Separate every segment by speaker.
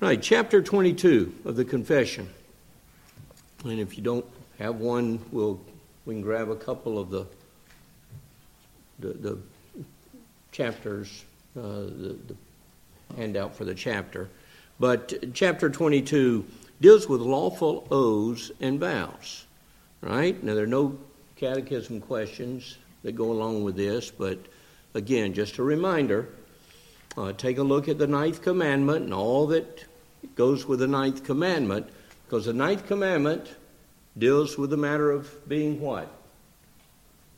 Speaker 1: Right, chapter 22 of the confession. And if you don't have one, we'll, we can grab a couple of the, the, the chapters, uh, the, the handout for the chapter. But chapter 22 deals with lawful oaths and vows. Right? Now, there are no catechism questions that go along with this, but again, just a reminder uh, take a look at the ninth commandment and all that goes with the ninth commandment, because the ninth commandment deals with the matter of being what?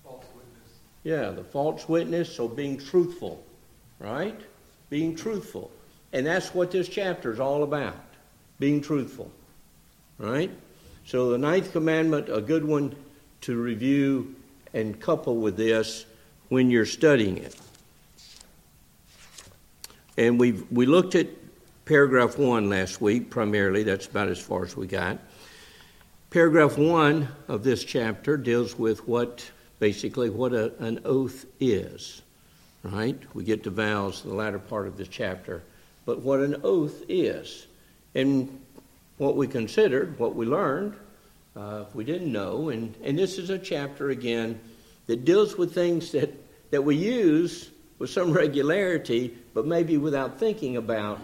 Speaker 2: False witness.
Speaker 1: Yeah, the false witness, so being truthful, right? Being truthful. And that's what this chapter is all about being truthful, right? So the ninth commandment, a good one to review and couple with this when you're studying it. And we we looked at paragraph one last week primarily. That's about as far as we got. Paragraph one of this chapter deals with what basically what a, an oath is, right? We get to vows in the latter part of this chapter, but what an oath is. And what we considered, what we learned, uh, we didn't know, and, and this is a chapter again that deals with things that, that we use with some regularity, but maybe without thinking about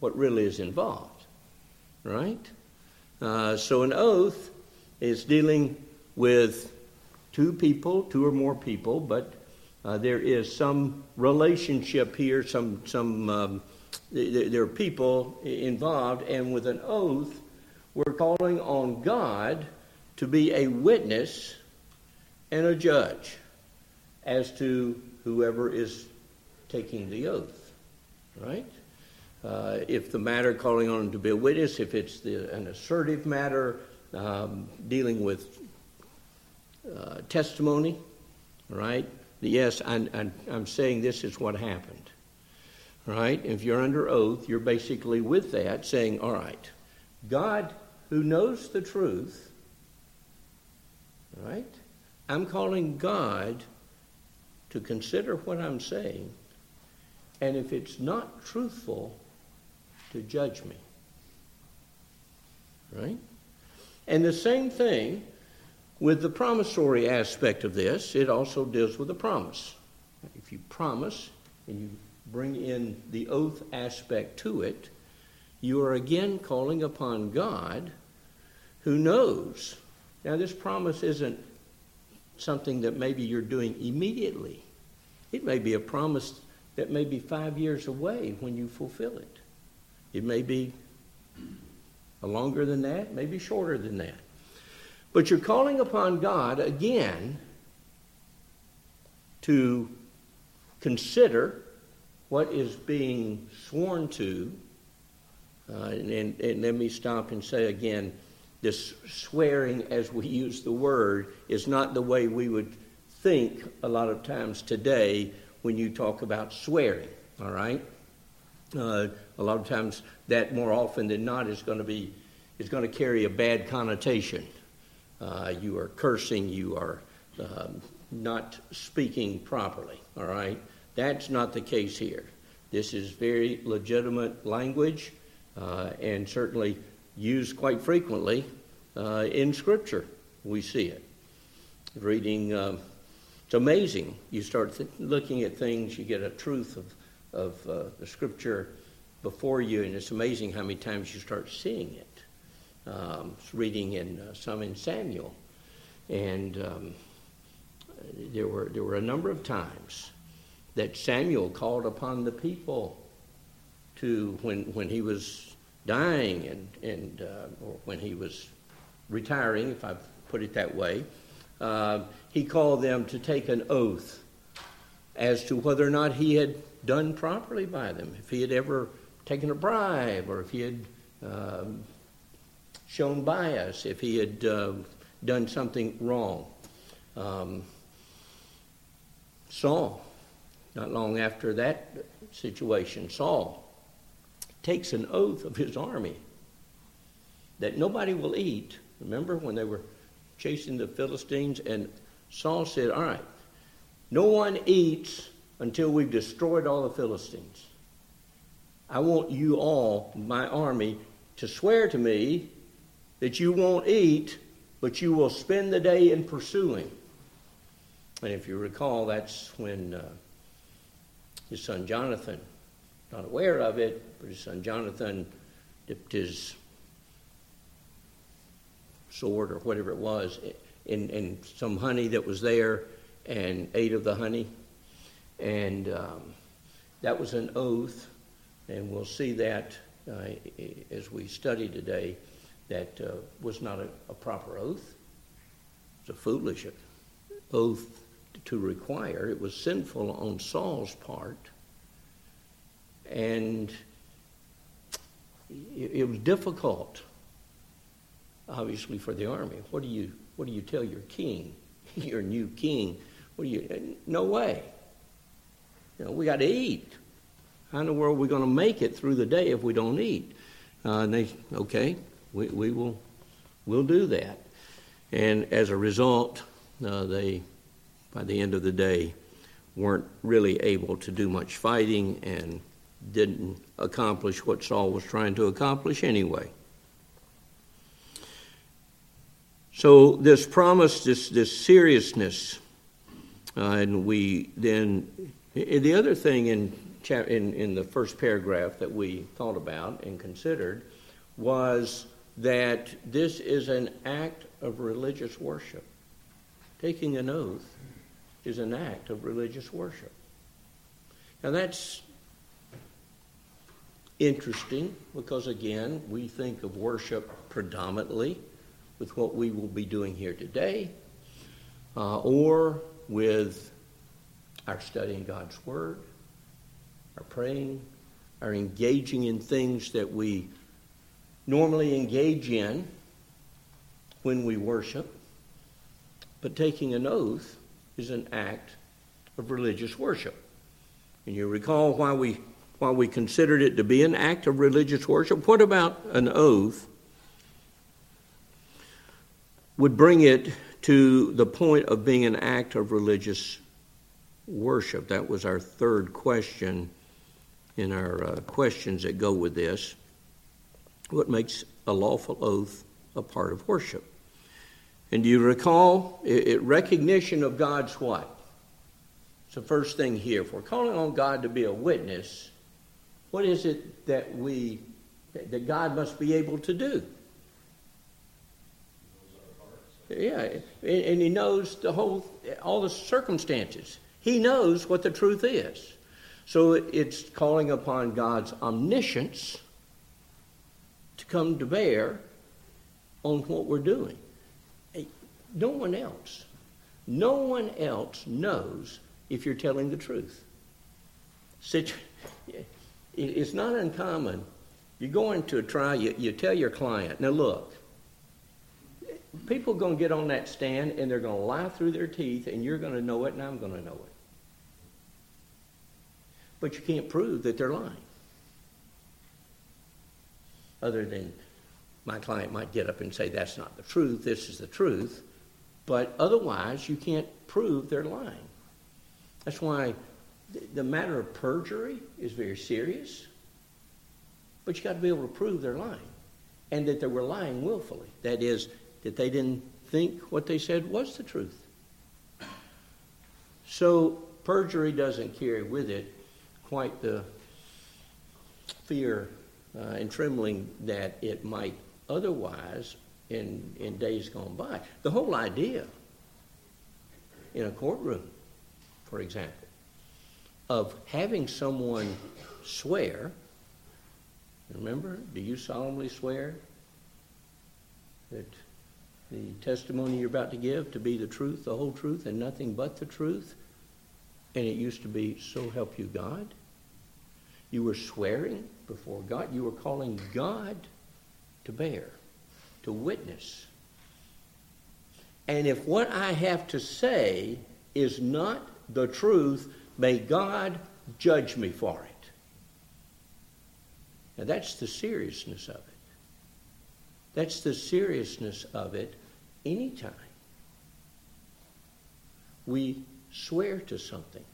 Speaker 1: what really is involved, right? Uh, so an oath is dealing with two people, two or more people, but uh, there is some relationship here, some some um, there are people involved, and with an oath, we're calling on God to be a witness and a judge as to whoever is taking the oath, right? Uh, if the matter calling on him to be a witness, if it's the, an assertive matter um, dealing with uh, testimony, right? Yes, I'm, I'm, I'm saying this is what happened, right? If you're under oath, you're basically with that saying, all right, God who knows the truth, right? I'm calling God to consider what I'm saying, and if it's not truthful, to judge me. Right? And the same thing with the promissory aspect of this, it also deals with a promise. If you promise and you bring in the oath aspect to it, you are again calling upon God who knows. Now, this promise isn't something that maybe you're doing immediately, it may be a promise that may be five years away when you fulfill it. It may be longer than that, maybe shorter than that. But you're calling upon God again to consider what is being sworn to. Uh, and, and, and let me stop and say again this swearing, as we use the word, is not the way we would think a lot of times today when you talk about swearing, all right? Uh, a lot of times, that more often than not is going to be is going to carry a bad connotation. Uh, you are cursing. You are um, not speaking properly. All right, that's not the case here. This is very legitimate language, uh, and certainly used quite frequently uh, in Scripture. We see it. Reading, um, it's amazing. You start th- looking at things, you get a truth of of uh, the Scripture before you, and it's amazing how many times you start seeing it. Um, reading in uh, some in Samuel, and um, there were there were a number of times that Samuel called upon the people to when when he was dying and and uh, or when he was retiring, if I put it that way, uh, he called them to take an oath as to whether or not he had done properly by them, if he had ever taken a bribe or if he had um, shown bias, if he had uh, done something wrong. Um, Saul, not long after that situation, Saul takes an oath of his army that nobody will eat. Remember when they were chasing the Philistines? And Saul said, All right, no one eats until we've destroyed all the Philistines. I want you all, my army, to swear to me that you won't eat, but you will spend the day in pursuing. And if you recall, that's when uh, his son Jonathan, not aware of it, but his son Jonathan dipped his sword or whatever it was in, in some honey that was there and ate of the honey. And um, that was an oath, and we'll see that uh, as we study today, that uh, was not a, a proper oath. It's a foolish oath to require. It was sinful on Saul's part. And it, it was difficult, obviously, for the army. What do you, what do you tell your king, your new king? What do you, no way. You know, we got to eat. How in the world are we going to make it through the day if we don't eat? Uh, and they, okay, we, we will we'll do that. And as a result, uh, they, by the end of the day, weren't really able to do much fighting and didn't accomplish what Saul was trying to accomplish anyway. So this promise, this this seriousness, uh, and we then the other thing in in, in the first paragraph that we thought about and considered was that this is an act of religious worship. Taking an oath is an act of religious worship. Now that's interesting because, again, we think of worship predominantly with what we will be doing here today uh, or with our studying God's Word our praying, are engaging in things that we normally engage in when we worship. But taking an oath is an act of religious worship. And you recall why we why we considered it to be an act of religious worship. What about an oath would bring it to the point of being an act of religious worship? That was our third question in our uh, questions that go with this. What makes a lawful oath a part of worship? And do you recall it, it, recognition of God's what? It's the first thing here. If we're calling on God to be a witness, what is it that we that God must be able to do? Yeah, and he knows the whole all the circumstances. He knows what the truth is. So it's calling upon God's omniscience to come to bear on what we're doing. No one else, no one else knows if you're telling the truth. It's not uncommon. You go into a trial, you, you tell your client, now look, people are going to get on that stand and they're going to lie through their teeth, and you're going to know it, and I'm going to know it but you can't prove that they're lying. Other than my client might get up and say, that's not the truth, this is the truth, but otherwise you can't prove they're lying. That's why the matter of perjury is very serious, but you got to be able to prove they're lying and that they were lying willfully. That is, that they didn't think what they said was the truth. So perjury doesn't carry with it quite the fear uh, and trembling that it might otherwise in, in days gone by. The whole idea in a courtroom, for example, of having someone swear, remember, do you solemnly swear that the testimony you're about to give to be the truth, the whole truth, and nothing but the truth? And it used to be, so help you God. You were swearing before God. You were calling God to bear, to witness. And if what I have to say is not the truth, may God judge me for it. Now that's the seriousness of it. That's the seriousness of it anytime we swear to something,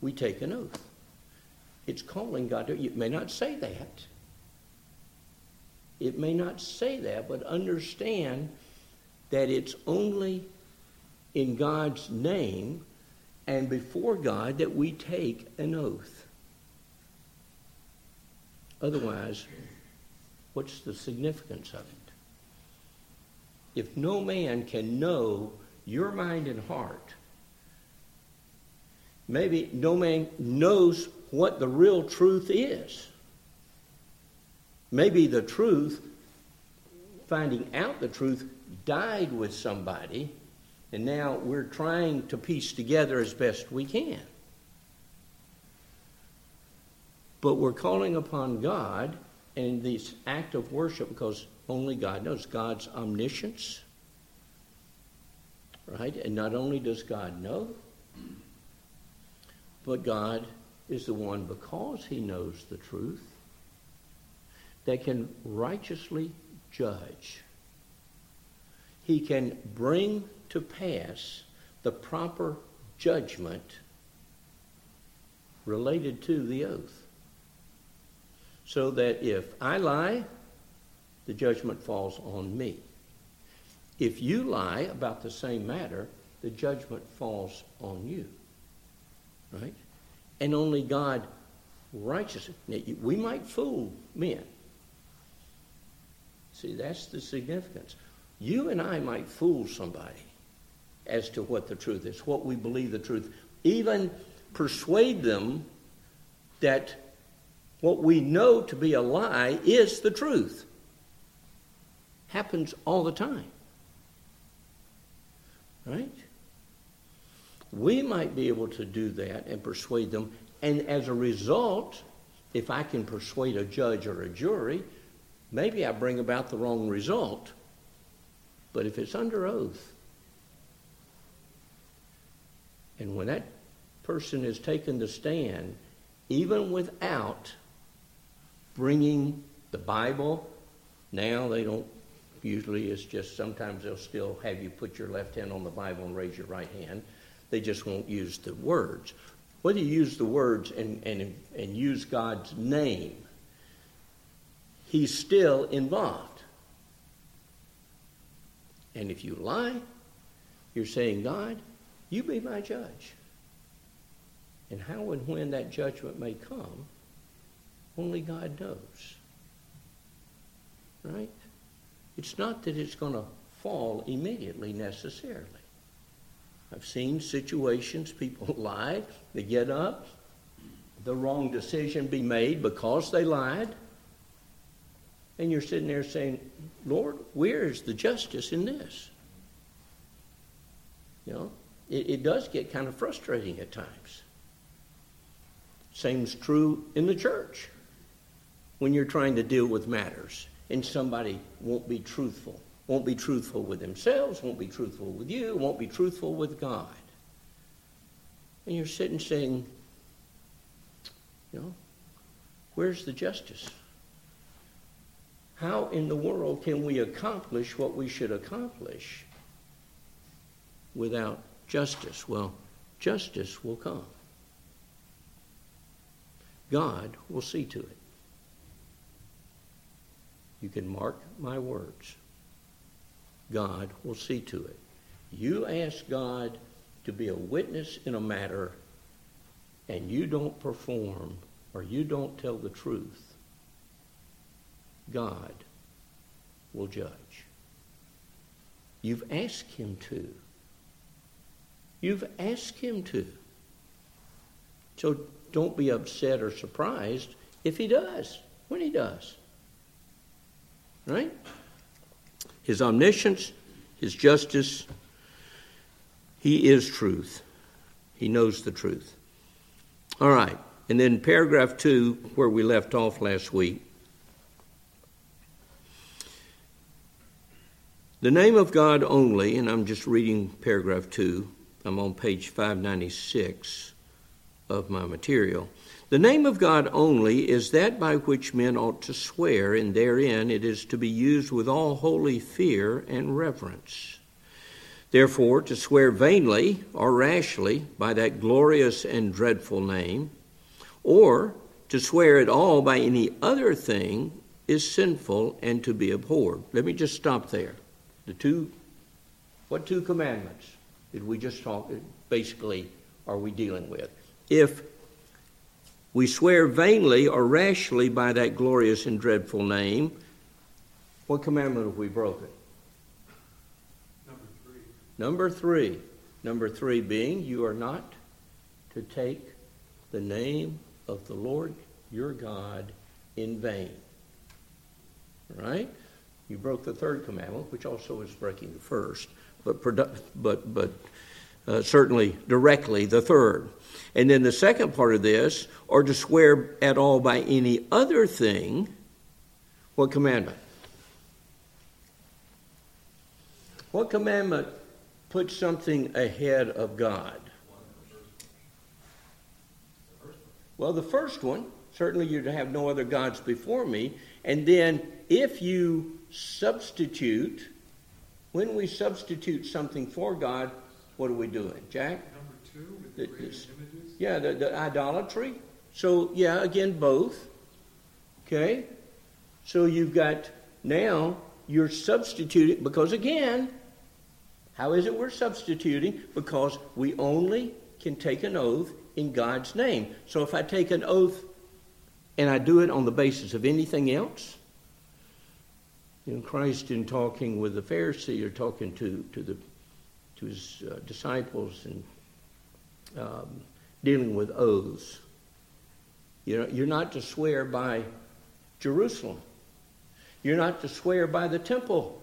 Speaker 1: we take an oath. it's calling God to. It may not say that. It may not say that, but understand that it's only in God's name and before God that we take an oath. Otherwise, what's the significance of it? If no man can know your mind and heart, maybe no man knows what the real truth is. Maybe the truth, finding out the truth, died with somebody, and now we're trying to piece together as best we can. But we're calling upon God in this act of worship because only God knows God's omniscience. Right? And not only does God know, but God is the one, because he knows the truth, that can righteously judge. He can bring to pass the proper judgment related to the oath. So that if I lie, the judgment falls on me. If you lie about the same matter, the judgment falls on you. Right? And only God righteous. We might fool men. See, that's the significance. You and I might fool somebody as to what the truth is, what we believe the truth, even persuade them that what we know to be a lie is the truth. Happens all the time. Right? We might be able to do that and persuade them. And as a result, if I can persuade a judge or a jury, maybe I bring about the wrong result. But if it's under oath, and when that person is taken to stand, even without bringing the Bible, now they don't usually it's just sometimes they'll still have you put your left hand on the Bible and raise your right hand. They just won't use the words. Whether you use the words and, and, and use God's name, He's still involved. And if you lie, you're saying, God, you be my judge. And how and when that judgment may come, only God knows. Right? It's not that it's going to fall immediately necessarily. I've seen situations, people lie, they get up, the wrong decision be made because they lied. And you're sitting there saying, Lord, where is the justice in this? You know, it, it does get kind of frustrating at times. Same's true in the church when you're trying to deal with matters and somebody won't be truthful. Won't be truthful with themselves, won't be truthful with you, won't be truthful with God. And you're sitting saying, you know, where's the justice? How in the world can we accomplish what we should accomplish without justice? Well, justice will come. God will see to it. You can mark my words. God will see to it. You ask God to be a witness in a matter and you don't perform or you don't tell the truth, God will judge. You've asked him to. You've asked him to. So don't be upset or surprised if he does, when he does. Right? His omniscience, his justice, he is truth. He knows the truth. All right. And then paragraph two, where we left off last week. The name of God only, and I'm just reading paragraph two, I'm on page 596 of my material. The name of God only is that by which men ought to swear, and therein it is to be used with all holy fear and reverence. Therefore, to swear vainly or rashly by that glorious and dreadful name, or To swear at all by any other thing is sinful and to be abhorred. Let me just stop there. The two, what two commandments did we just talk, basically, are we dealing with? If we swear vainly or rashly by that glorious and dreadful name, what commandment have we broken?
Speaker 2: Number three.
Speaker 1: Number three. Number three being, you are not to take the name of the Lord your God in vain. Right? You broke the third commandment, which also is breaking the first, but, but, but uh, certainly directly the third. And then the second part of this, or to swear at all by any other thing, what commandment? What commandment puts something ahead of God? Well, the first one, certainly you're to have no other gods before me. And then if you substitute, when we substitute something for God, what are we doing, Jack?
Speaker 2: Number two, with the images?
Speaker 1: Yeah, the, the idolatry. So, yeah, again, both. Okay? So you've got now you're substituting, because again, how is it we're substituting? Because we only can take an oath in God's name. So if I take an oath and I do it on the basis of anything else, you know, Christ in talking with the Pharisee or talking to, to, the, to his uh, disciples and um, dealing with oaths, you know, you're not to swear by Jerusalem. You're not to swear by the temple.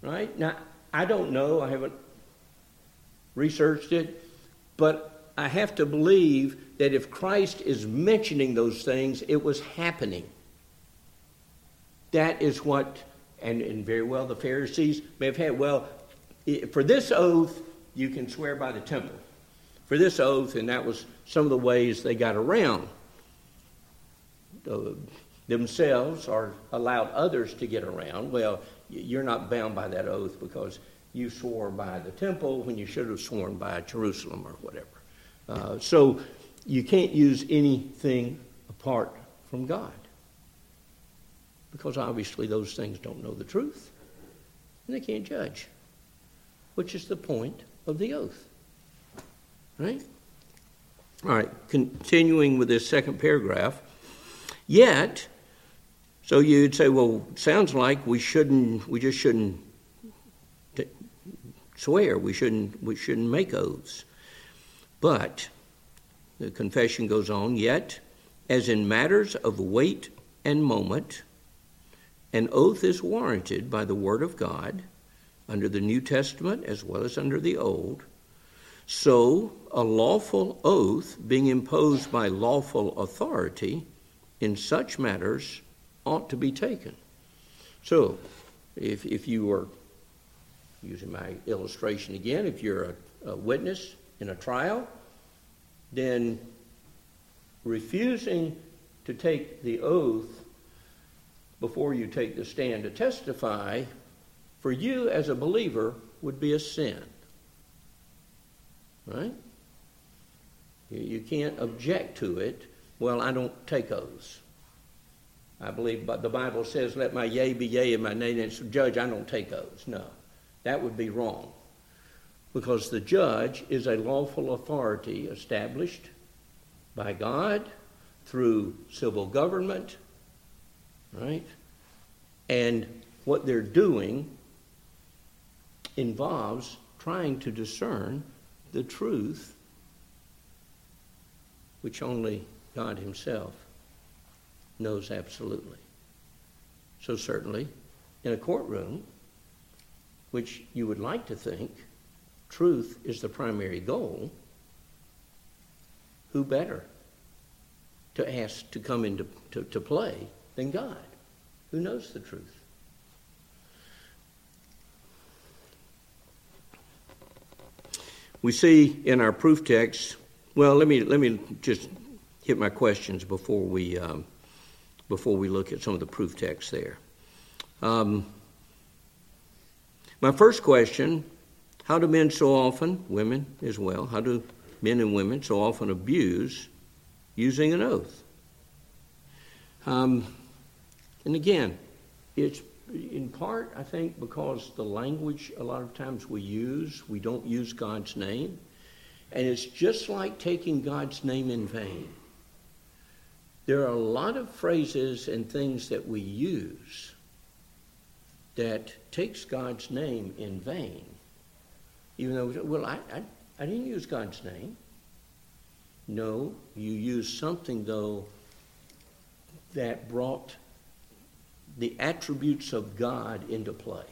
Speaker 1: Right? Now, I don't know, I haven't researched it, but I have to believe that if Christ is mentioning those things, it was happening. That is what, and, and very well the Pharisees may have had, well, for this oath, you can swear by the temple. For this oath, and that was some of the ways they got around themselves or allowed others to get around. Well, you're not bound by that oath because you swore by the temple when you should have sworn by Jerusalem or whatever. Uh, so you can't use anything apart from God because obviously those things don't know the truth and they can't judge, which is the point of the oath. Right? All right, continuing with this second paragraph. Yet, so you'd say, well, sounds like we shouldn't, we just shouldn't t- swear. We shouldn't, we shouldn't make oaths. But the confession goes on. Yet, as in matters of weight and moment, an oath is warranted by the Word of God under the New Testament as well as under the Old. So, a lawful oath being imposed by lawful authority in such matters ought to be taken. So, if, if you were, using my illustration again, if you're a, a witness in a trial, then refusing to take the oath before you take the stand to testify, for you as a believer, would be a sin. Right? You, you can't object to it. Well, I don't take oaths. I believe but the Bible says, let my yea be yea and my nay nay. So, judge, I don't take oaths. No, that would be wrong. Because the judge is a lawful authority established by God through civil government, right? And what they're doing involves trying to discern the truth, which only God Himself knows absolutely. So, certainly, in a courtroom, which you would like to think truth is the primary goal, who better to ask to come into to, to play than God, who knows the truth? We see in our proof text. Well, let me let me just hit my questions before we um, before we look at some of the proof texts there. Um, my first question how do men so often, women as well, how do men and women so often abuse using an oath. Um, and again, it's in part, I think, because the language a lot of times we use, we don't use God's name. And it's just like taking God's name in vain. There are a lot of phrases and things that we use that takes God's name in vain. Even though, well, I, I, I didn't use God's name. No, you used something, though, that brought the attributes of God into play.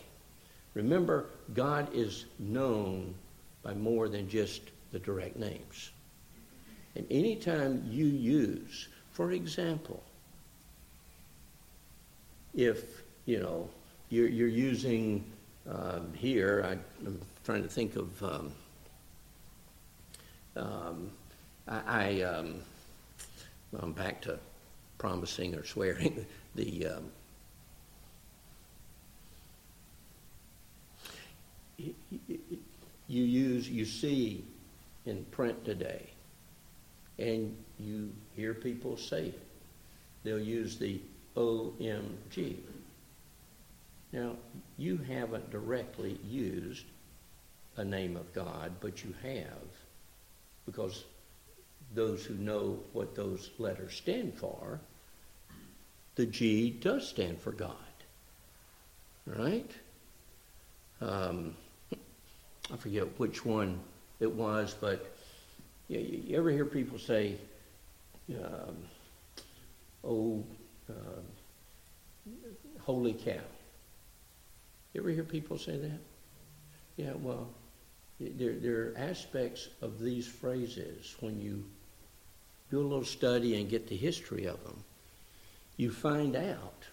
Speaker 1: Remember, God is known by more than just the direct names. And anytime you use, for example, if, you know, you're, you're using um, here, I, am trying to think of, um, um, I, I um, I'm back to promising or swearing the you use, you see in print today, and you hear people say it. They'll use the OMG. Now, you haven't directly used a name of God, but you have, because those who know what those letters stand for, the G does stand for God. Right? Um, I forget which one it was, but you, you ever hear people say, um, "Oh, uh, holy cow"? You ever hear people say that? Yeah, well, there, there are aspects of these phrases when you do a little study and get the history of them. You find out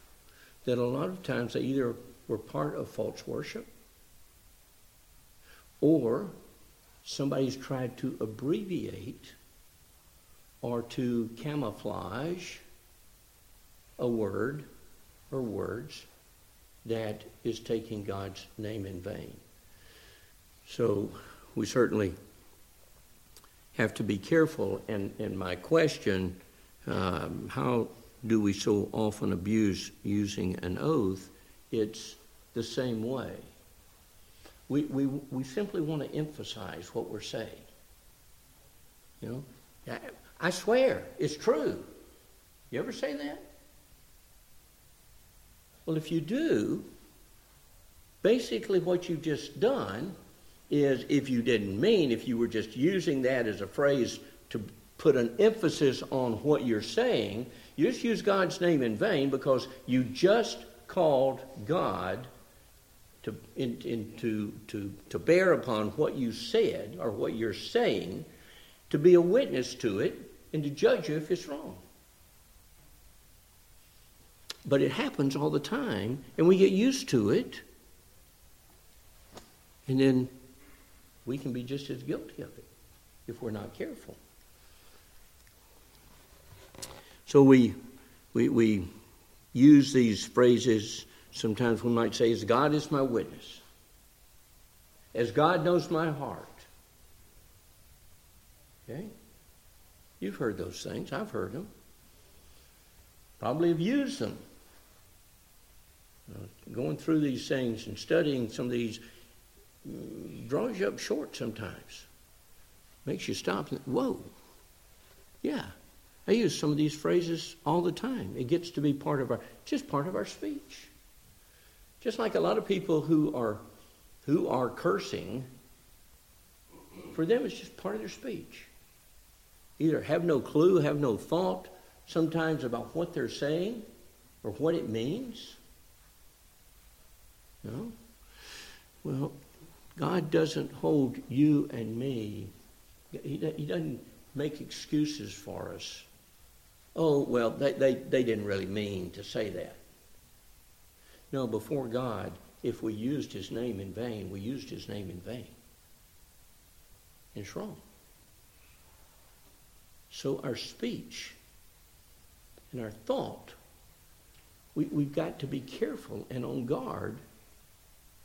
Speaker 1: that a lot of times they either were part of false worship or somebody's tried to abbreviate or to camouflage a word or words that is taking God's name in vain. So we certainly have to be careful. And, and my question um, how do we so often abuse using an oath? It's the same way. We, we, we simply want to emphasize what we're saying. You know, I, I swear, it's true. You ever say that? Well, if you do, basically what you've just done is if you didn't mean, if you were just using that as a phrase to put an emphasis on what you're saying, you just use God's name in vain because you just called God to, in, in, to, to, to bear upon what you said or what you're saying, to be a witness to it, and to judge you if it's wrong. But it happens all the time, and we get used to it, and then we can be just as guilty of it if we're not careful. So we, we, we use these phrases Sometimes we might say, As God is my witness, as God knows my heart. Okay? You've heard those things. I've heard them. Probably have used them. Uh, going through these things and studying some of these mm, draws you up short sometimes. Makes you stop and, whoa. Yeah. I use some of these phrases all the time. It gets to be part of our, just part of our speech. Just like a lot of people who are who are cursing, for them it's just part of their speech. Either have no clue, have no thought sometimes about what they're saying or what it means. No? Well, God doesn't hold you and me. He, he doesn't make excuses for us. Oh, well, they, they, they didn't really mean to say that. No, before God, if we used his name in vain, we used his name in vain. It's wrong. So our speech and our thought, we, we've got to be careful and on guard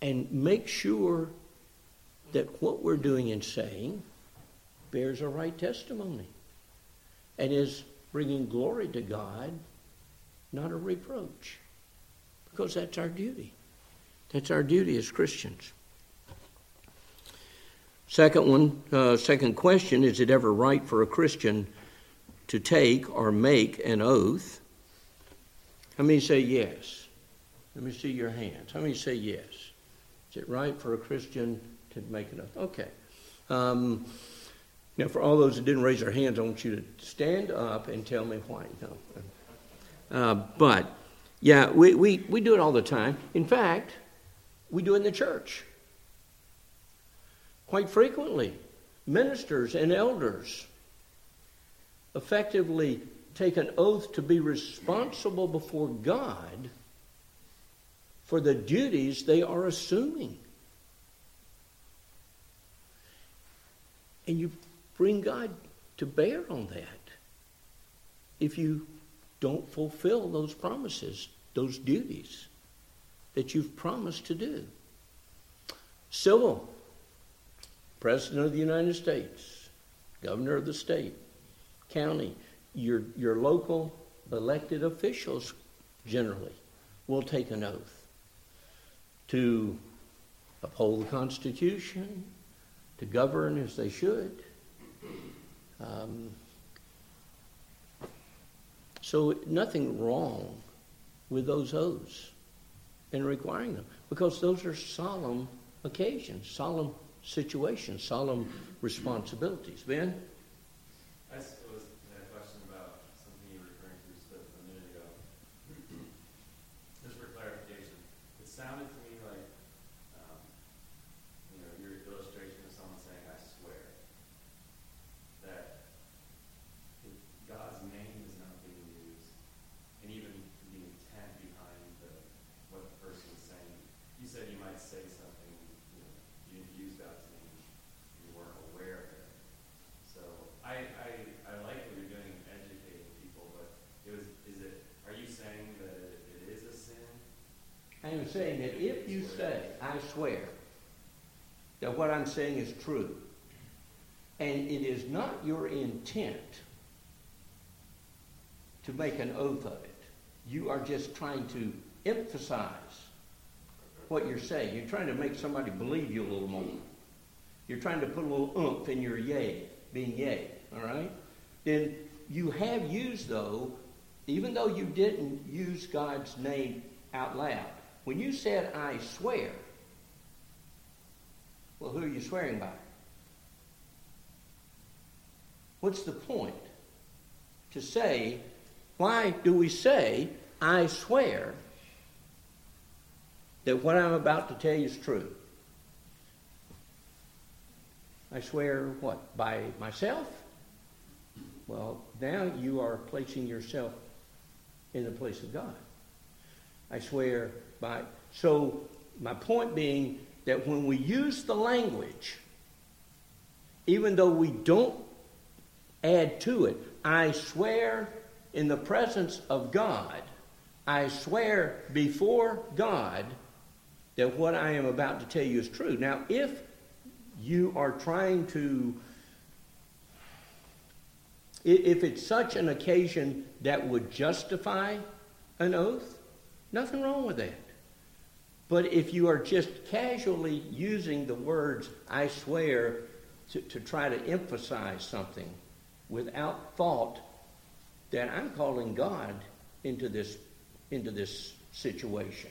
Speaker 1: and make sure that what we're doing and saying bears a right testimony and is bringing glory to God, not a reproach. Because that's our duty. That's our duty as Christians. Second one, uh, second question: Is it ever right for a Christian to take or make an oath? How many say yes? Let me see your hands. How many say yes? Is it right for a Christian to make an oath? Okay. Um, now, for all those that didn't raise their hands, I want you to stand up and tell me why. No. Uh, but, yeah, we, we, we do it all the time. In fact, we do it in the church quite frequently. Ministers and elders effectively take an oath to be responsible before God for the duties they are assuming. And you bring God to bear on that if you don't fulfill those promises, those duties that you've promised to do. Civil, President of the United States, Governor of the state, county, your, your local elected officials generally will take an oath to uphold the Constitution, to govern as they should. Um, so, nothing wrong with those oaths and requiring them because those are solemn occasions, solemn situations, solemn responsibilities. Ben?
Speaker 3: I suppose I had a question about something you were referring to just a minute ago. Just for clarification, it sounded to me like, um, you know, your illustration of someone saying, I swear, that if God's name is not being used, and even the intent behind the, what the person is saying, you said you might say something, you know, you didn't use God's name, you weren't aware of it. So I, I, I like what you're doing, educating people, but it was, is it, are you saying that it, it is a sin?
Speaker 1: I am saying that if you say, I swear, that what I'm saying is true, and it is not your intent to make an oath of it, you are just trying to emphasize what you're saying. You're trying to make somebody believe you a little more. You're trying to put a little oomph in your yay, being yay, all right? Then you have used, though, even though you didn't use God's name out loud, when you said, I swear, well, who are you swearing by? What's the point? To say, why do we say, I swear that what I'm about to tell you is true? I swear what? By myself? Well, now you are placing yourself in the place of God. I swear So, my point being that when we use the language, even though we don't add to it, I swear in the presence of God, I swear before God that what I am about to tell you is true. Now, if you are trying to, if it's such an occasion that would justify an oath, nothing wrong with that. But if you are just casually using the words, I swear, to, to try to emphasize something without thought, then I'm calling God into this, into this situation.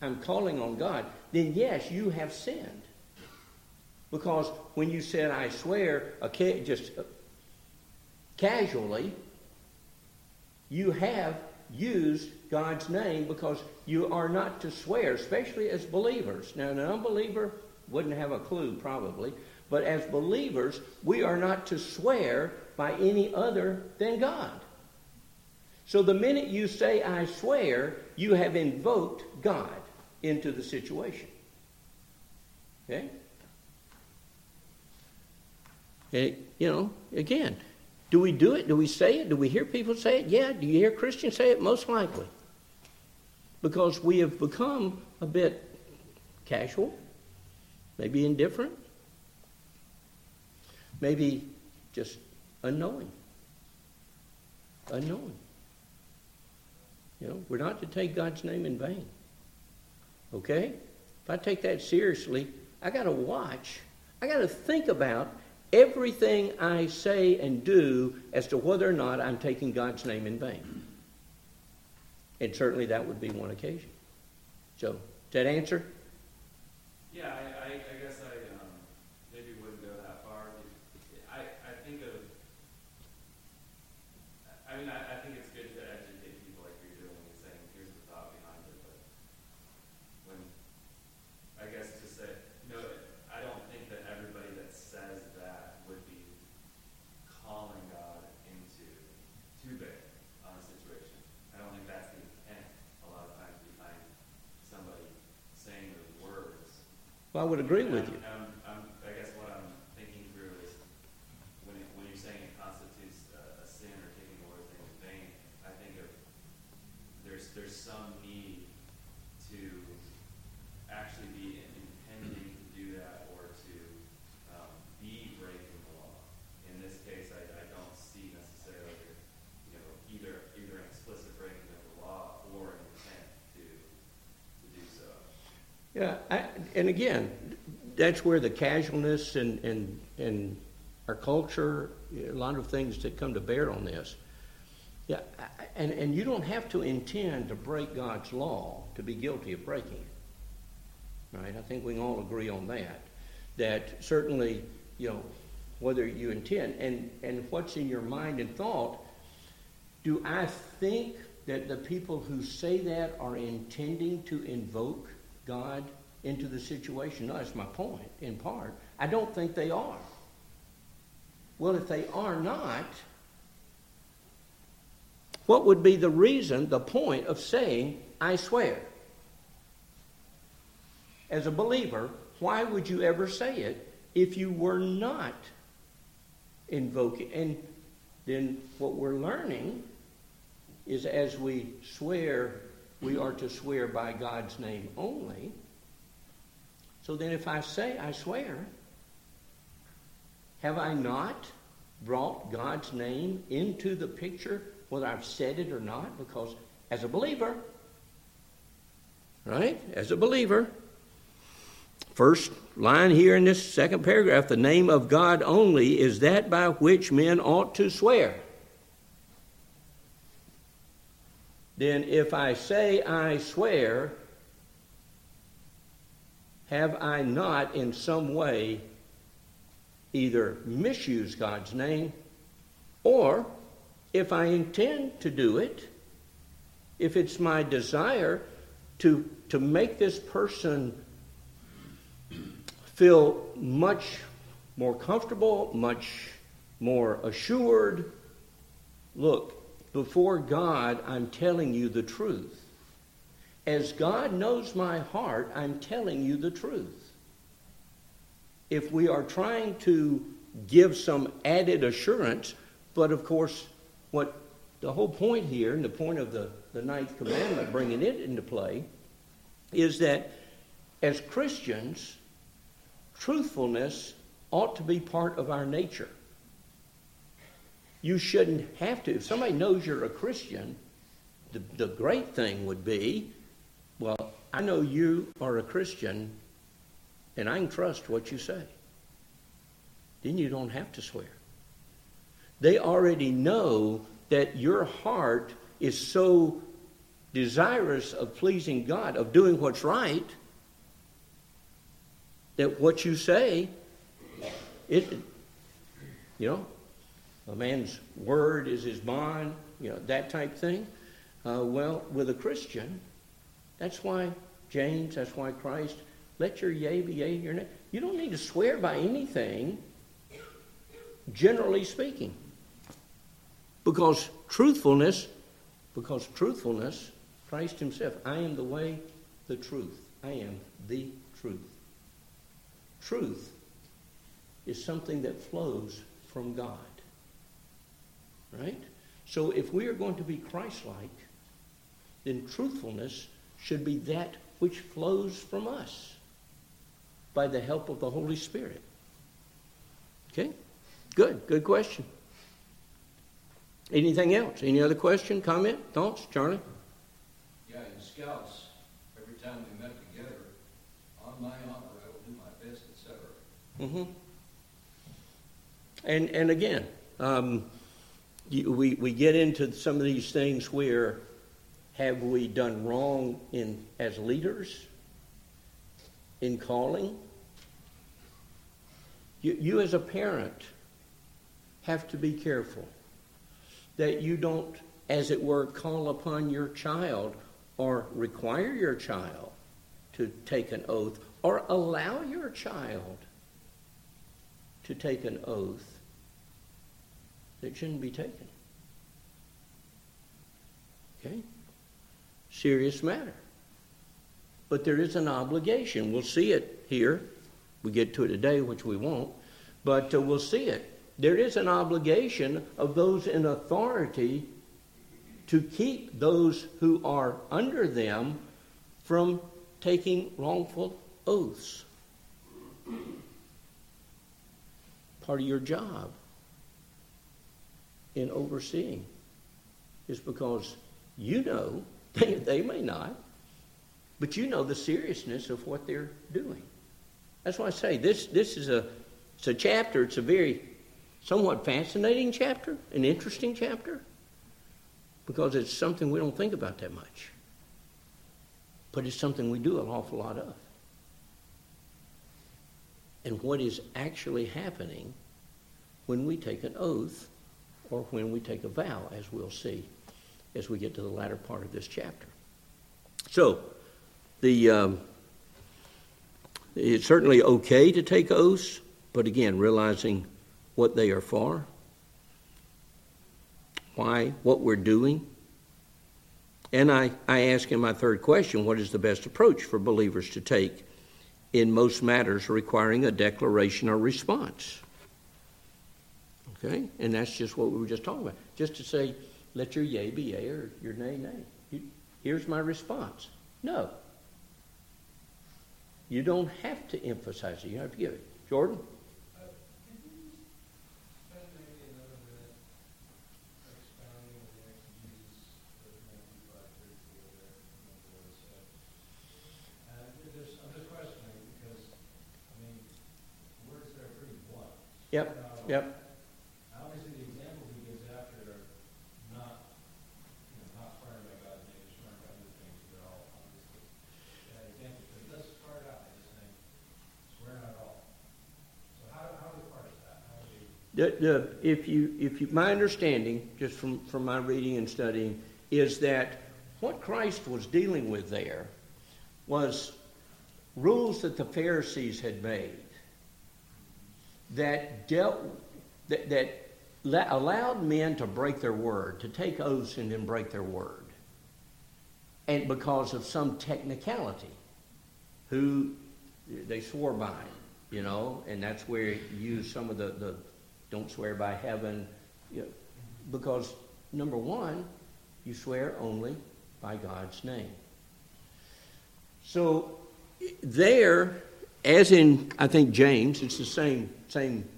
Speaker 1: I'm calling on God. Then, yes, you have sinned. Because when you said, I swear, okay, just uh, casually, you have used God's name because you are not to swear, especially as believers. Now, an unbeliever wouldn't have a clue, probably, but as believers, we are not to swear by any other than God. So the minute you say, I swear, you have invoked God into the situation. Okay? you know, again, do we do it? Do we say it? Do we hear people say it? Yeah. Do you hear Christians say it? Most likely. Because we have become a bit casual, maybe indifferent, maybe just unknowing unknowing. You know, we're not to take God's name in vain. Okay? If I take that seriously, I got to watch. I got to think about everything I say and do as to whether or not I'm taking God's name in vain. And certainly that would be one occasion. So, does that answer?
Speaker 3: Yeah, I, I, I guess I um, maybe wouldn't go that far. I, I think of, I mean, I, I think it's good to educate people like you're doing and saying, here's the thought behind it. But when, I guess to say, you know, I don't think that everybody that says that would be calling God into too big on a situation. I don't think that's the intent. A lot of times we find somebody saying those words
Speaker 1: Well, I would agree with you.
Speaker 3: um, um, I guess what I'm thinking through is when, you're saying it constitutes a, a sin or taking the Lord's name in I think there's there's some need to actually be intending to do that or to um, be breaking the law. In this case, I, I don't see necessarily either either an explicit breaking of the law or an intent to to do so.
Speaker 1: Yeah, I, and again, that's where the casualness and, and, and our culture, a lot of things that come to bear on this. Yeah, and, and you don't have to intend to break God's law to be guilty of breaking it. Right? I think we can all agree on that. That certainly, you know, whether you intend and, and what's in your mind and thought, do I think that the people who say that are intending to invoke God into the situation? No, that's my point, in part. I don't think they are. Well, if they are not, what would be the reason, the point of saying, I swear? As a believer, why would you ever say it if you were not invoking? And then what we're learning is as we swear, we are to swear by God's name only. So then, if I say, I swear, have I not brought God's name into the picture, whether I've said it or not? Because as a believer, right? As a believer, first line here in this second paragraph the name of God only is that by which men ought to swear. Then, if I say I swear, have I not in some way either misused God's name, or if I intend to do it, if it's my desire to, to make this person feel much more comfortable, much more assured, look, before God, I'm telling you the truth. As God knows my heart, I'm telling you the truth. If we are trying to give some added assurance, but of course, what the whole point here, and the point of the, the ninth commandment, bringing it into play, is that as Christians, truthfulness ought to be part of our nature. You shouldn't have to. If somebody knows you're a Christian, the, the great thing would be well, I know you are a Christian, and I can trust what you say. Then you don't have to swear. They already know that your heart is so desirous of pleasing God, of doing what's right, that what you say, it, you know, a man's word is his bond, you know, that type thing. Uh, well, with a Christian, that's why James, that's why Christ, let your yea be yea, your nay. You don't need to swear by anything, generally speaking. Because truthfulness, because truthfulness, Christ himself, I am the way, the truth. I am the truth. Truth is something that flows from God. Right? So if we are going to be Christ like, then truthfulness should be that which flows from us by the help of the Holy Spirit. Okay? Good. Good question. Anything else? Any other question, comment, thoughts, Charlie?
Speaker 4: Yeah, in scouts, every time we met together, on my honor, I will do my best, etc.
Speaker 1: Mm-hmm. And and again, um, you, we we get into some of these things where have we done wrong in as leaders in calling? You, you as a parent have to be careful that you don't, as it were, call upon your child or require your child to take an oath or allow your child to take an oath that shouldn't be taken. Okay? Serious matter. But there is an obligation. We'll see it here. We get to it today, which we won't, but uh, we'll see it. There is an obligation of those in authority to keep those who are under them from taking wrongful oaths. Part of your job in overseeing is because you know, they, they may not, but you know the seriousness of what they're doing. That's why I say this, this is a, it's a chapter, it's a very somewhat fascinating chapter, an interesting chapter, because it's something we don't think about that much. But it's something we do an awful lot of. And what is actually happening when we take an oath or when we take a vow, as we'll see as we get to the latter part of this chapter. So, the um, it's certainly okay to take oaths, but again, realizing what they are for, why, what we're doing. And I, I ask in my third question what is the best approach for believers to take in most matters requiring a declaration or response? Okay? And that's just what we were just talking about. Just to say, let your yea be yea or your nay, nay. Here's my response. No. You don't have to emphasize it. You have to give it. Jordan? Uh just other because I mean words are pretty black. Yep, yep.
Speaker 5: Obviously, the example he gives after are not, you know, not swearing by God, maybe swearing by other things, they're all obviously bad examples, but he does start out by just saying, swear not at all. So how, how do we parse that? How do we?
Speaker 1: If you, if you, my understanding, just from, from my reading and studying, is that what Christ was dealing with there was rules that the Pharisees had made that dealt that, that allowed men to break their word, to take oaths and then break their word, and because of some technicality, who they swore by, you know, and that's where you use some of the, the don't swear by heaven, you know, because number one, you swear only by God's name. So there, as in I think James, it's the same same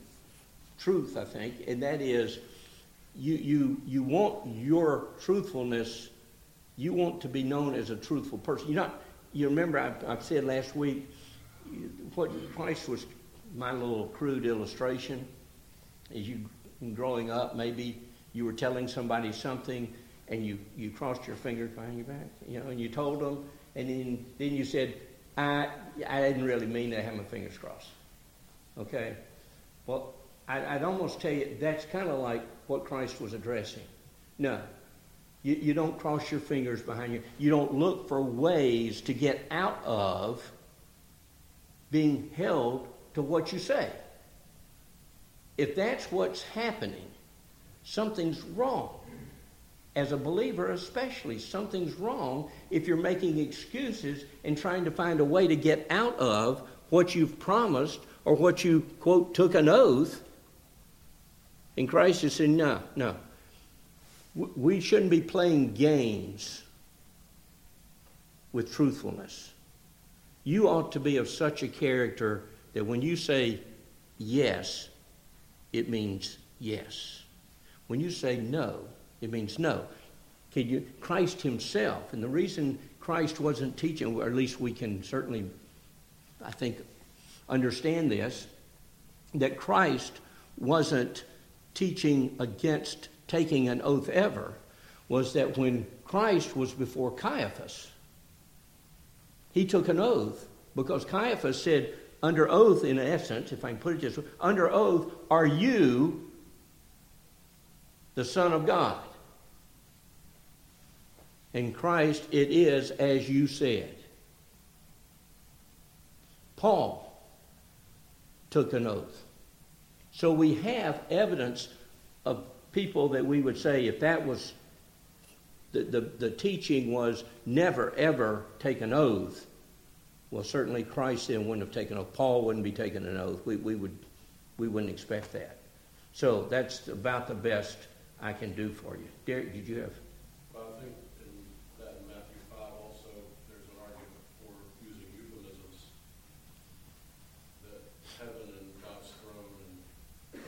Speaker 1: truth, I think, and that is you, you, you want your truthfulness, you want to be known as a truthful person. You're not, you remember I, I said last week, what Christ was my little crude illustration. As you growing up, maybe you were telling somebody something and you, you crossed your fingers behind your back, you know, and you told them, and then, then you said, I, I didn't really mean to have my fingers crossed. Okay? Well, I, would almost tell you that's kind of like what Christ was addressing. No, you, you don't cross your fingers behind you. You don't look for ways to get out of being held to what you say. If that's what's happening, something's wrong. As a believer, especially, something's wrong if you're making excuses and trying to find a way to get out of what you've promised or what you, quote, took an oath. And Christ is saying, no, no. We shouldn't be playing games with truthfulness. You ought to be of such a character that when you say yes, it means yes. When you say no, It means no. Can you, Christ Himself, and the reason Christ wasn't teaching, or at least we can certainly, I think, understand this, that Christ wasn't teaching against taking an oath ever, was that when Christ was before Caiaphas, he took an oath because Caiaphas said, under oath, in essence, if I can put it this way, under oath, are you the Son of God? In Christ, it is as you said. Paul took an oath. So we have evidence of people that we would say, if that was the, the, the teaching was never ever take an oath, well, certainly Christ then wouldn't have taken oath. Paul wouldn't be taking an oath. We, we, would, we wouldn't expect that. So that's about the best I can do for you. Derek, did you have?
Speaker 6: Well, I think in that in Matthew five also, there's an argument for using euphemisms. That heaven and God's throne and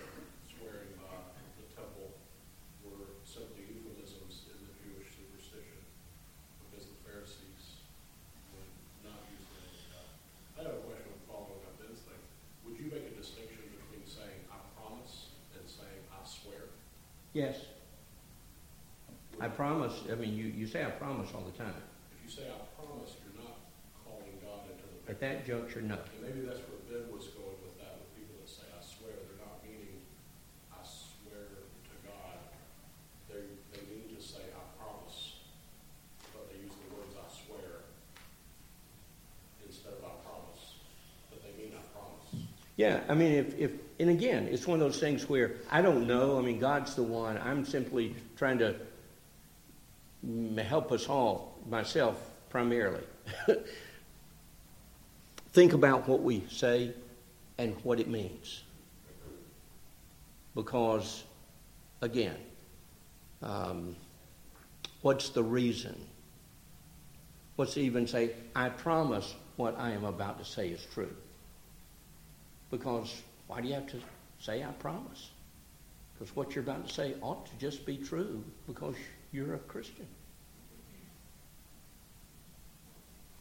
Speaker 6: swearing by the temple were simply euphemisms in the Jewish superstition. Because the Pharisees would not use the name of God. I have a question following up this thing. Would you make a distinction between saying I promise and saying I swear?
Speaker 1: Yes. I promise. I mean, you, you say I promise all the time.
Speaker 6: If you say I promise, you're not calling God into the picture.
Speaker 1: At that juncture, no.
Speaker 6: And maybe that's where Ben was going with that, with people that say, I swear, they're not meaning, I swear to God. They, they mean to say, I promise, but they use the words, I swear, instead of I promise, but they mean I promise.
Speaker 1: Yeah, I mean, if, if, and again, it's one of those things where I don't know. I mean, God's the one. I'm simply trying to help us all, myself primarily. Think about what we say and what it means. Because, again, um, what's the reason? What's even say, I promise what I am about to say is true? Because why do you have to say, I promise? Because what you're about to say ought to just be true because you're a Christian.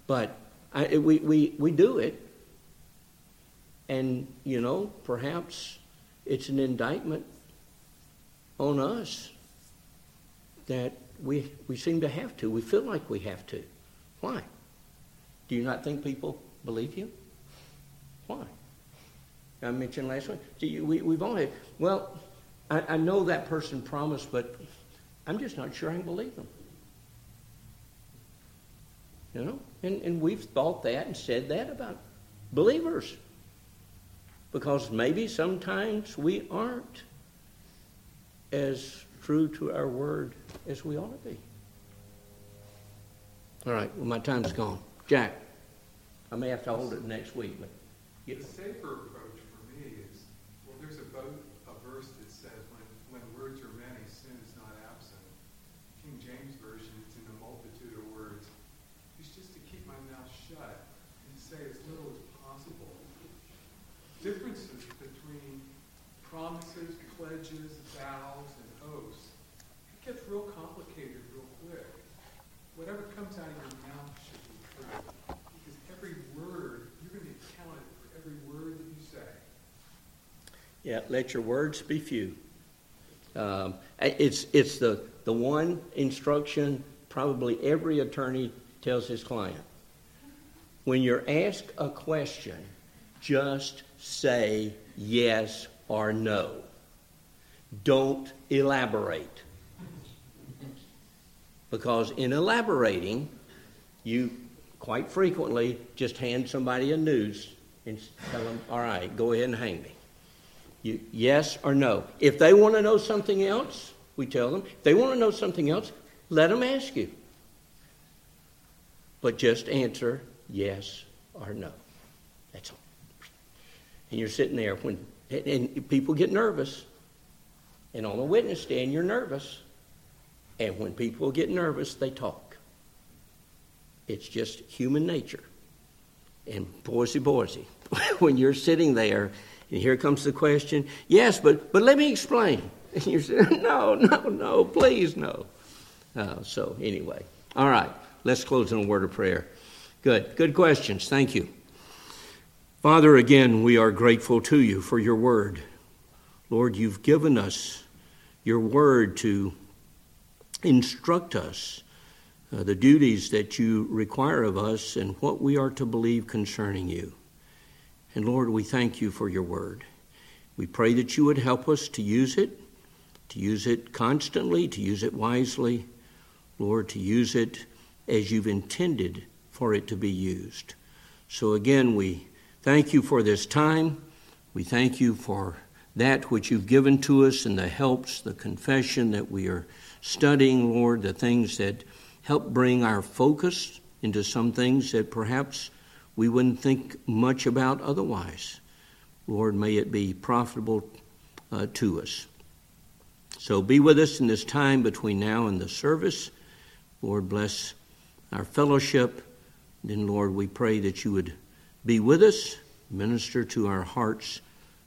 Speaker 1: But I, we, we, we do it, and, you know, perhaps it's an indictment on us that we, we seem to have to. We feel like we have to. Why? Do you not think people believe you? Why? I mentioned last week. We, we've all had, well, I, I know that person promised, but I'm just not sure I can believe them. You know? And, and we've thought that and said that about believers. Because maybe sometimes we aren't as true to our word as we ought to be. All right, well, my time's gone. Jack, I may have to hold it next week, but
Speaker 2: The safer approach for me is, well, there's a, bo- a verse that says, when, when words are many, sin is not absent. King James Version, it's in a multitude of words. It's just to keep my mouth shut and say as little as possible. Differences between promises, pledges, vows, and oaths, it gets real complicated real quick. Whatever comes out of your mouth should be true. Because every word, you're going to be counted for every word that you say.
Speaker 1: Yeah, let your words be few. Um, it's it's the, the one instruction probably every attorney tells his client. When you're asked a question, just say yes or no. Don't elaborate. Because in elaborating, you quite frequently just hand somebody a noose and tell them, all right, go ahead and hang me. You, yes or no. If they want to know something else, we tell them. If they want to know something else, let them ask you. But just answer yes or no. That's all. And you're sitting there when and, people get nervous. And on a witness stand, you're nervous. And when people get nervous, they talk. It's just human nature. And boysy boysy, when you're sitting there and here comes the question, yes, but, but let me explain. And you say, no, no, no, please, no. Uh, so, anyway. All right, let's close in a word of prayer. Good, good questions. Thank you. Father, again, we are grateful to you for your word. Lord, you've given us your word to instruct us uh, the duties that you require of us and what we are to believe concerning you. And Lord, we thank you for your word. We pray that you would help us to use it, to use it constantly, to use it wisely, Lord, to use it as you've intended for it to be used. So again, we thank you for this time. We thank you for that which you've given to us and the helps, the confession that we are studying, Lord, the things that help bring our focus into some things that perhaps we wouldn't think much about otherwise. Lord, may it be profitable uh, to us. So be with us in this time between now and the service. Lord, bless our fellowship. Then, Lord, we pray that you would be with us, minister to our hearts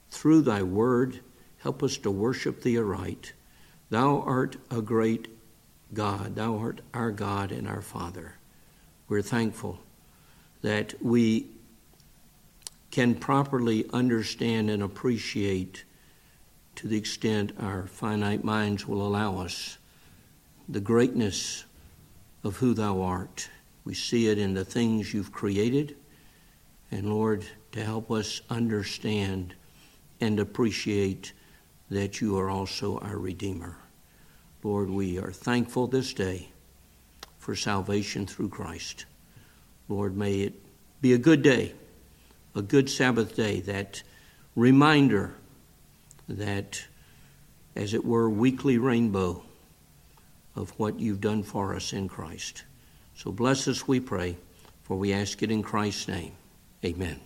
Speaker 1: through thy word. Help us to worship thee aright. Thou art a great God. Thou art our God and our Father. We're thankful that we can properly understand and appreciate to the extent our finite minds will allow us the greatness of who thou art. We see it in the things you've created. And Lord, to help us understand and appreciate that you are also our Redeemer. Lord, we are thankful this day for salvation through Christ. Lord, may it be a good day, a good Sabbath day, that reminder that, as it were, weekly rainbow of what you've done for us in Christ. So bless us, we pray, for we ask it in Christ's name. Amen.